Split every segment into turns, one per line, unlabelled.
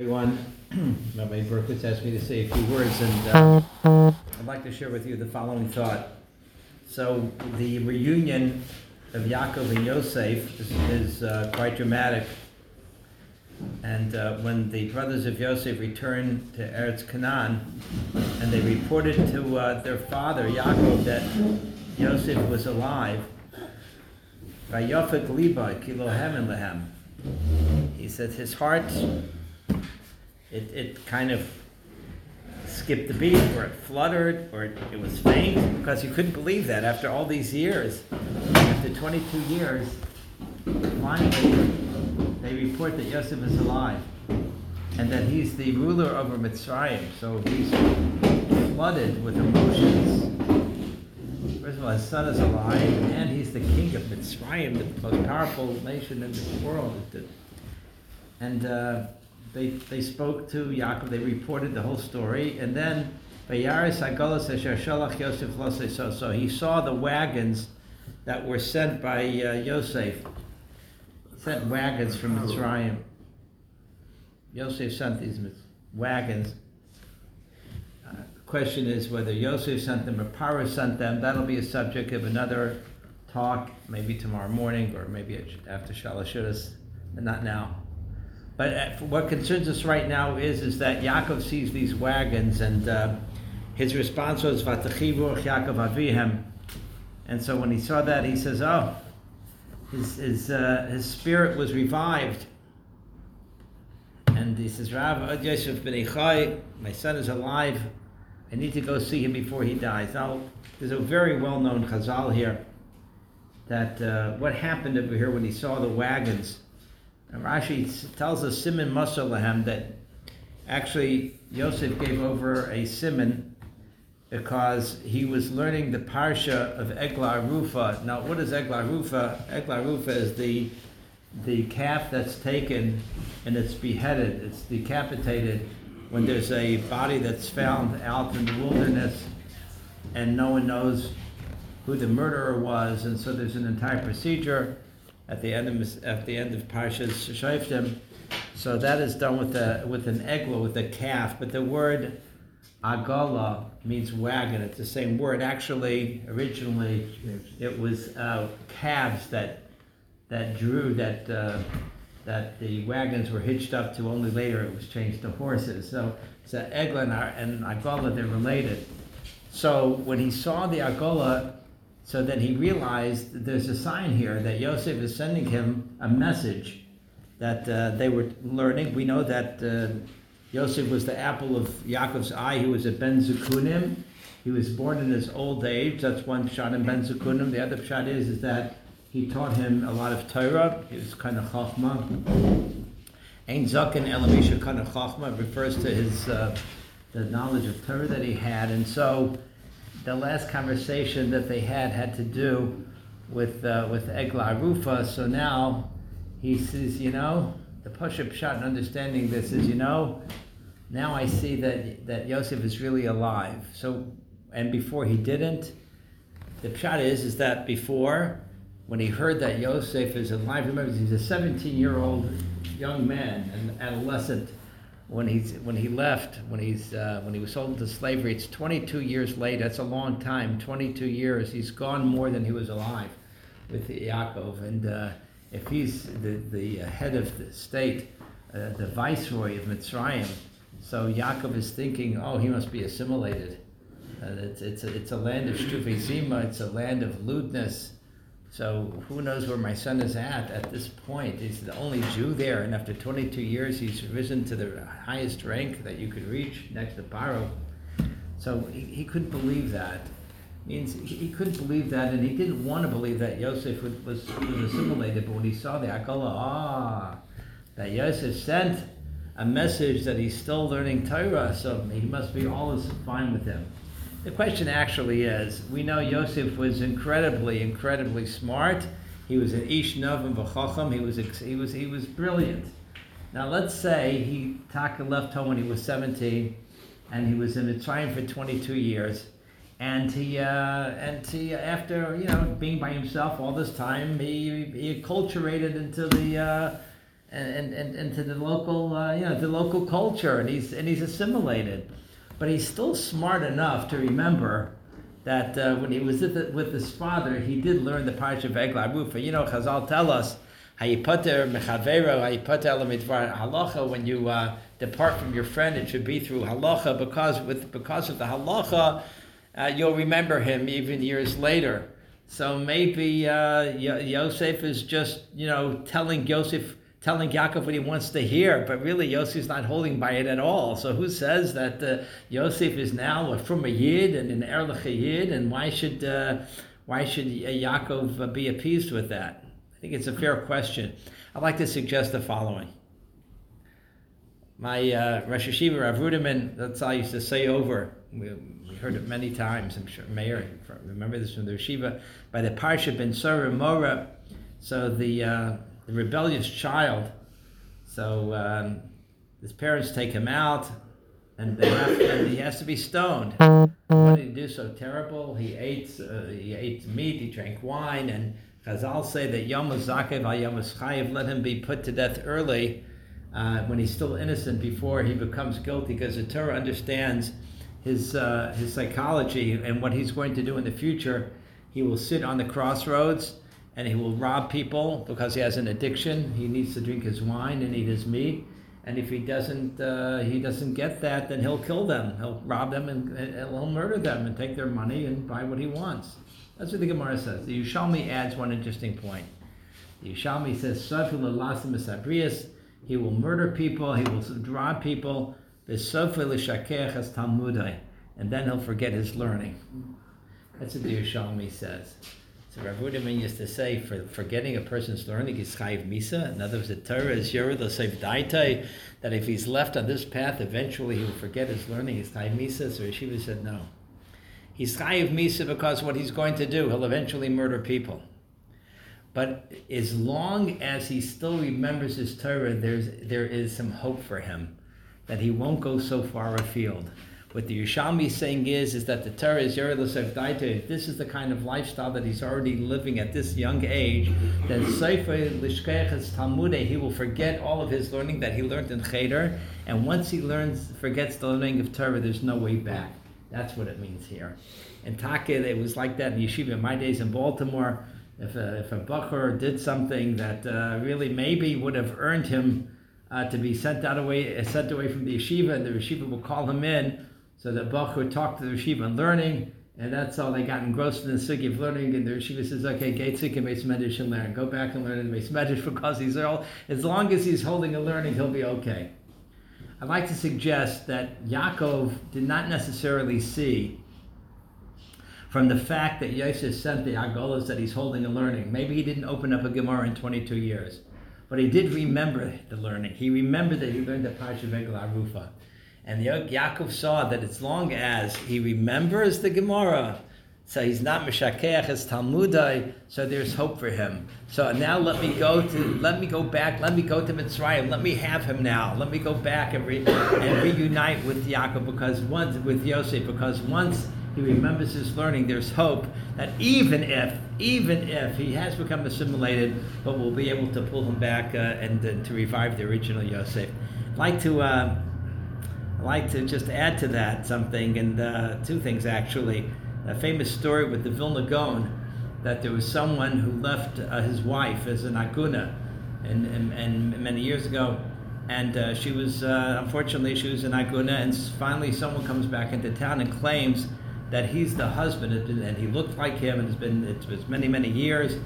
Everyone, Rabbi Berkowitz asked me to say a few words, and uh, I'd like to share with you the following thought. So, the reunion of Yaakov and Yosef is, is uh, quite dramatic. And uh, when the brothers of Yosef returned to Eretz Canaan, and they reported to uh, their father Yaakov that Yosef was alive, Vayofek liba kilohem and lehem. He said his heart it, it kind of skipped the beat, or it fluttered, or it, it was faint, because you couldn't believe that after all these years. After 22 years, finally, they report that Yosef is alive, and that he's the ruler over Mitzrayim. So he's flooded with emotions. First of all, his son is alive, and he's the king of Mitzrayim, the most powerful nation in this world. And uh, they, they spoke to Yaakov, they reported the whole story, and then Vayaris Agolas Asher Shalach Yosef so so he saw the wagons that were sent by uh, Yosef. Sent wagons from Mitzrayim. Yosef sent these wagons. Uh, question is whether Yosef sent them or Paro sent them. That'll be a subject of another talk, maybe tomorrow morning or maybe after Shalashudas, but not now. But uh, what concerns us right now is is that Yaakov sees these wagons, and uh, his response was "Vatachivuch Yaakov Avihem," and so when he saw that, he says, "Oh, his his uh, his spirit was revived." And he says, "Rav Yosef ben my son is alive. I need to go see him before he dies." Now, there's a very well-known Chazal here that uh, what happened over here when he saw the wagons. And Rashi tells us Simon Masalahem that actually Yosef gave over a Simon because he was learning the parsha of Eglah Arufa. Now, what is Eglah Arufa? Eglah Arufa is the the calf that's taken and it's beheaded, it's decapitated when there's a body that's found out in the wilderness and no one knows who the murderer was, and so there's an entire procedure at the end of at the end of Parshas Shoftim. So that is done with a with an egla with a calf, but the word agala means wagon. It's the same word. Actually, originally, it was uh, calves that that drew that uh, that the wagons were hitched up to. Only later it was changed to horses. So so eglah and, and agala they're related. So when he saw the agala so then he realized that there's a sign here that Yosef is sending him a message that uh, they were learning. We know that uh, Yosef was the apple of Yaakov's eye. He was a Ben Zekunim. He was born in his old age. That's one shot in Ben Zekunim. The other shot is, is that he taught him a lot of Torah. He was kind of chachma. Ein Zakin Elamisha kind of chachma refers to his uh, the knowledge of Torah that he had, and so the last conversation that they had had to do with uh, with Eglah Arufa. So now he says, you know, the Pashup shot in understanding this is, you know, now I see that that Yosef is really alive. So and before he didn't, the shot is is that before when he heard that Yosef is alive, remember he's a 17 year old young man, an adolescent when he's when he left when he's uh, when he was sold into slavery it's 22 years later that's a long time 22 years he's gone more than he was alive with Yaakov. And uh, if he's the the head of the state uh, the viceroy of Mitzrayim so Yaakov is thinking oh he must be assimilated. Uh, it's it's a, it's a land of shtuvezima it's a land of lewdness so who knows where my son is at at this point? He's the only Jew there, and after 22 years, he's risen to the highest rank that you could reach next to Paro. So he, he couldn't believe that. Means he, couldn't believe that, and he didn't want to believe that Yosef was, was, was assimilated. But when he saw the Akala, ah, that Yosef sent a message that he's still learning Torah, so he must be all is fine with him. The question actually is, we know Yosef was incredibly, incredibly smart. He was an Ish Navon V'chacham. He was, he was, he was brilliant. Now let's say he Taka left home when he was 17, and he was in Mitzrayim for 22 years, and he, uh, and he, after you know being by himself all this time, he, he acculturated into the uh, and, and, and to the local, uh, you know, the local culture, and he's and he's assimilated, but he's still smart enough to remember that uh, when he was with, the, with his father, he did learn the Parsha of Eglah Arufa. You know, Chazal tell us Hayipater mechavero, hayipater alamitvar halacha. When you uh, depart from your friend, it should be through halacha because with because of the halacha, uh, you'll remember him even years later. So maybe uh, Yosef is just you know telling Yosef telling Yaakov what he wants to hear, but really Yosef's not holding by it at all. So who says that uh, Yosef is now from a yid and an erlich yid, and why should uh, why should Yaakov uh, be appeased with that? I think it's a fair question. I'd like to suggest the following. My uh, Rosh Hashiva Rav Ruderman, that's all I used to say over. We, we heard it many times. I'm sure Mayor remember this from the Yeshiva by the Parsha Ben Sora Mora. So the uh, the rebellious child. So um, his parents take him out, and, have, and, he has to be stoned. What did he do so terrible? He ate uh, he ate meat. He drank wine, and Chazal say that Yom Zakev Yom let him be put to death early uh, when he's still innocent before he becomes guilty, because the Torah understands his, uh, his psychology and what he's going to do in the future. He will sit on the crossroads and he will rob people because he has an addiction. He needs to drink his wine and eat his meat. And if he doesn't, uh, he doesn't get that, then he'll kill them. He'll rob them and, and he'll murder them and take their money and buy what he wants. That's what the Gemara says. The Yerushalmi adds one interesting point. The Yerushalmi says, he will murder people, he will rob people, and then he'll forget his learning. That's what the Yerushalmi says. So Rav Ruderman used to say, for forgetting a person's learning is chayiv misa. In other words, the Torah is yored l'seif daitai, that if he's left on this path, eventually he will forget his learning. Is chayiv misa. So Yeshiva said no. He's chayiv misa because what he's going to do, he'll eventually murder people. But as long as he still remembers his Torah, there's there is some hope for him that he won't go so far afield. What the Yerushalmi is saying is, is that the Torah is Yeridosef Daita. This is the kind of lifestyle that he's already living at this young age, then Sefer Lishkeches Talmud, he will forget all of his learning that he learned in Cheder. And once he learns, forgets the learning of Torah, there's no way back. That's what it means here. In Taka, it was like that in yeshiva in my days in Baltimore. If a, if a Bacher did something that uh, really maybe would have earned him uh, to be sent out away, uh, sent away from the yeshiva, and the yeshiva will call him in, so the Bacher would talk to the yeshiva and learning, and that's all they got engrossed in the sugi of learning. And the yeshiva says, "Okay, Gaitzik and Beis Medrash and learn. Go back and learn in Beis Medrash because he's all as long as he's holding a learning, he'll be okay." I'd like to suggest that Yaakov did not necessarily see from the fact that Yosef sent the Agolas that he's holding a learning. Maybe he didn't open up a Gemara in 22 years, but he did remember the learning. He remembered that he learned the Parsha Vegel Arufa. And Yaakov saw that as long as he remembers the Gemara, so he's not Meshakeach as Talmudai, so there's hope for him. So now let me go to let me go back, let me go to Mitzrayim, let me have him now. Let me go back and, re, and reunite with Yaakov because once with Yosef, because once he remembers his learning, there's hope that even if, even if he has become assimilated, but we'll be able to pull him back uh, and uh, to revive the original Yosef. I'd like to uh, like to just add to that something and uh, two things actually a famous story with the Vilna Gaon that there was someone who left uh, his wife as an aguna, and, and, and many years ago, and uh, she was uh, unfortunately she was an aguna, and finally someone comes back into town and claims that he's the husband, and he looked like him, and it's been it was many many years,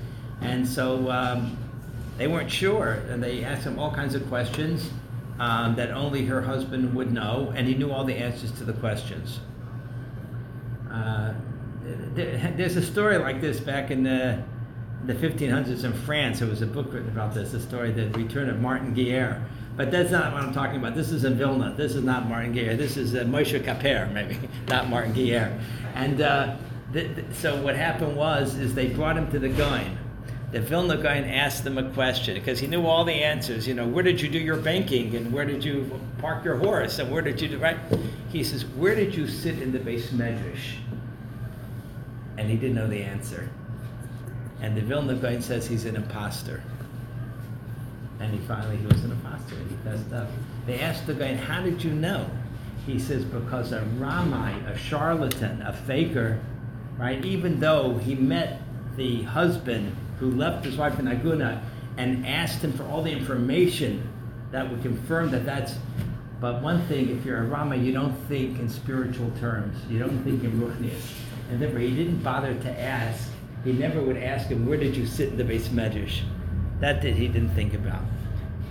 and so um, they weren't sure, and they asked him all kinds of questions. Um, that only her husband would know, and he knew all the answers to the questions. Uh, there's a story like this back in the, the 1500s in France. There was a book written about this, the story, of The Return of Martin Guerre. But that's not what I'm talking about. This is in Vilna. This is not Martin Guerre. This is uh, Moshe Kaper, maybe, not Martin Guerre. And uh, th- th- so what happened was, is they brought him to the Gaon. The Vilna Gaon asked them a question because he knew all the answers. You know, where did you do your banking and where did you park your horse and where did you do right? He says, where did you sit in the beis medrash? and he didn't know the answer. And the Vilna Gaon says he's an impostor. And he finally, he was an apostle, and he fessed up. They asked the guy, how did you know? He says, because a Ramai, a charlatan, a faker, right, even though he met the husband who left his wife in Aguna and asked him for all the information that would confirm that that's but one thing, if you're a Rama, you don't think in spiritual terms. You don't think in Ruchnius. And therefore, he didn't bother to ask. He never would ask him, where did you sit in the beis medrash? That did he didn't think about.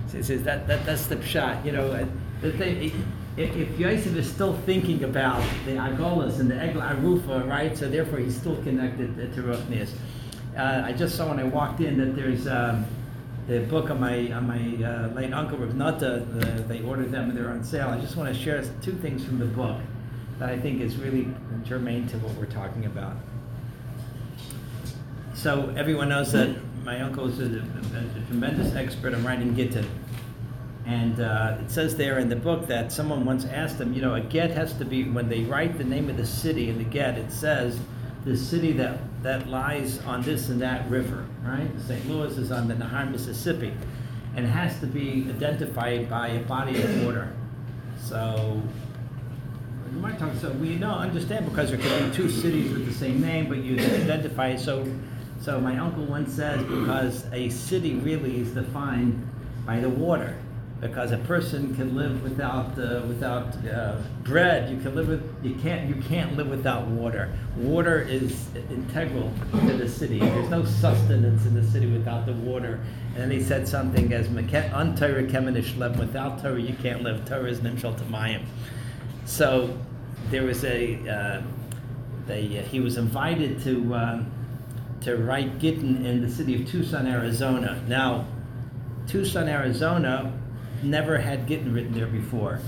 So he says that, that that's the shot. You know, the thing, if, if Yosef is still thinking about the Agolas and the Egla Arufa, right? So therefore, he's still connected to Ruchnius. Uh, I just saw when I walked in that there's. Um, the book of my on my uh, late uncle Rav Nata, the, they ordered them and they're on sale. I just want to share two things from the book that I think is really germane to what we're talking about. So everyone knows that my uncle is a, a, a tremendous expert on writing Gittin. And uh, it says there in the book that someone once asked him, you know, a get has to be, when they write the name of the city in the get, it says the city that, that lies on this and that river, right? St. Louis is on the Nahar, Mississippi, and has to be identified by a body of water. So, you might talk, so we don't understand because there could be two cities with the same name, but you identify it. So, so my uncle once says because a city really is defined by the water because a person can live without uh, without uh, bread. You can live with you can't you can't live without water. Water is integral to the city. There's no sustenance in the city without the water. And then he said something as "Un Torah kemenish lev." Without Torah, you can't live. Torah is nimshal tamayim. So there was a uh, they, uh, he was invited to uh, to write Gittin in the city of Tucson, Arizona. Now, Tucson, Arizona never had Gittin written there before.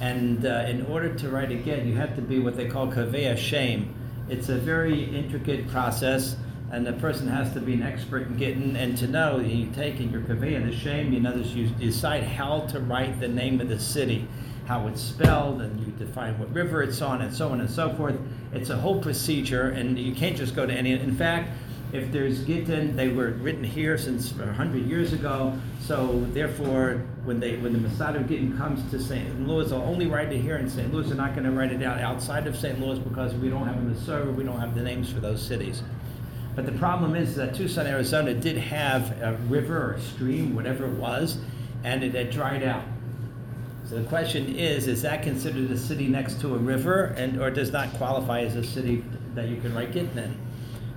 And uh, in order to write a you have to be what they call kaveh shem. It's a very intricate process, and the person has to be an expert in Gittin and to know you take in your kaveh the shem, you know, you decide how to write the name of the city, how it's spelled, and you define what river it's on, and so on and so forth. It's a whole procedure, and you can't just go to any. In fact, if there's Gittin, they were written here since 100 years ago. So therefore, when they when the Mesader Gittin comes to St. Louis, they'll only write it here in St. Louis. They're not going to write it out outside of St. Louis because we don't have the server, we don't have the names for those cities. But the problem is that Tucson, Arizona did have a river or a stream, whatever it was, and it had dried out. So the question is, is that considered a city next to a river and or does not qualify as a city that you can write Gittin in?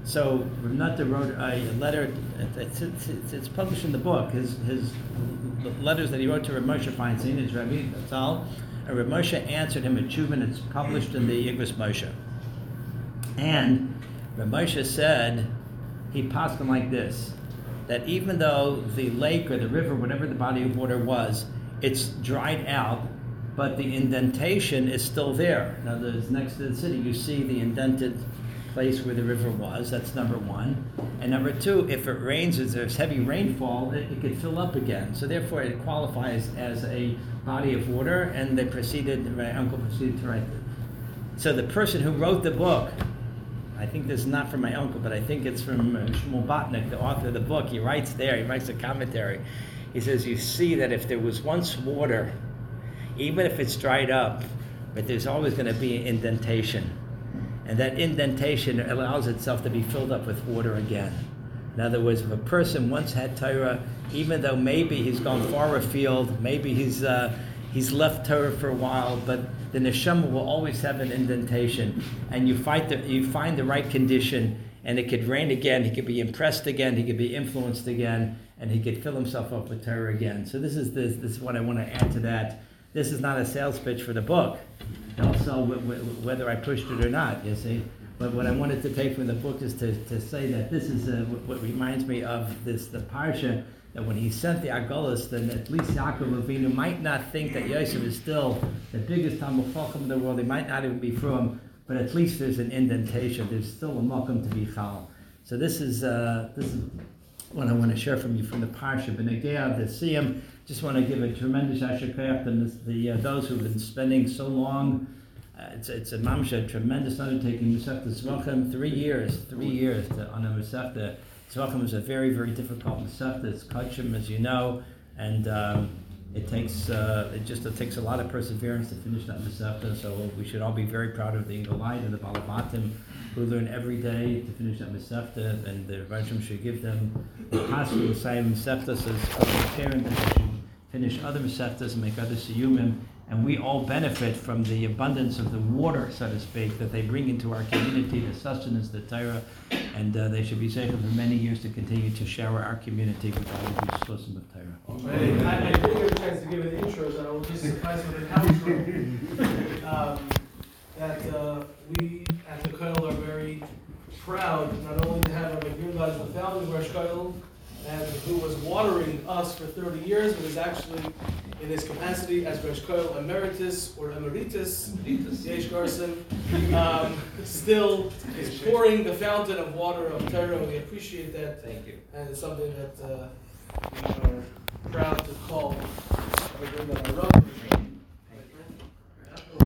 So Rav wrote a letter. It's, it's, it's, published in the book. His his letters that he wrote to Rav Moshe Feinstein, his Rabbi all. And Rav Moshe answered him at Chuvin. It's published in the Igros Moshe. And Rav Moshe said he passed him like this: that even though the lake or the river, whatever the body of water was, it's dried out, but the indentation is still there. Now, there's next to the city, you see the indented place where the river was. That's number one. And number two, if it rains, if there's heavy rainfall, it, it could fill up again. So therefore, it qualifies as a body of water. And they proceeded. My uncle proceeded to write. It. So the person who wrote the book, I think this is not from my uncle, but I think it's from uh, Shmuel Botnick, the author of the book. He writes there. He writes a commentary. He says, "You see that if there was once water, even if it's dried up, but there's always going to be an indentation." And that indentation allows itself to be filled up with water again. In other words, if a person once had Torah, even though maybe he's gone far afield, maybe he's uh, he's left Torah for a while, but the neshama will always have an indentation, and you fight the, you find the right condition, and it could rain again. He could be impressed again. He could be influenced again, and he could fill himself up with Torah again. So this is this, this is what I want to add to that. This is not a sales pitch for the book also whether I pushed it or not, you see. But what I wanted to take from the book is to, to say that this is a, what reminds me of this the parsha that when he sent the Agolas, then at least Yaakov Avinu might not think that Yosef is still the biggest Chacham in the world. He might not even be from, but at least there's an indentation. There's still a Malkum to be found. So this is uh, this is what I want to share from you from the parsha. Benegea the Siyam. Just want to give a tremendous ashakayach to the uh, those who've been spending so long. Uh, it's it's a mamsha, a tremendous undertaking. Masechta Zvachim, three years, three years to, on a Masechta. Zvachim is a very very difficult Masechta. It's kachim, as you know, And um, it takes, uh, it just, it takes a lot of perseverance to finish that Masechta, so we should all be very proud of the Eagle and the Balabatim, who learn every day to finish that Masechta, and the Rajam should give them the Pasuk, Sayim Masechta says, parent finish other Masechtas and make other Siyumim, and we all benefit from the abundance of the water, so to speak, that they bring into our community, the sustenance, the Torah, and uh, they should be safe for many years to continue to shower our community with all of these sources of Torah.
I, I didn't get a chance to give an intro, so I will just suffice with an outro. Um, that, uh, we at the Koil are very proud, not only to have a Rabbi Girdaj, the founder of Rosh Koil, and who was watering us for thirty years, but is actually in his capacity as Rosh Koil Emeritus or Emeritus, Yesh Garson, um, still is pouring the fountain of water of Torah. We appreciate that.
Thank you.
And it's something that uh, we are proud to call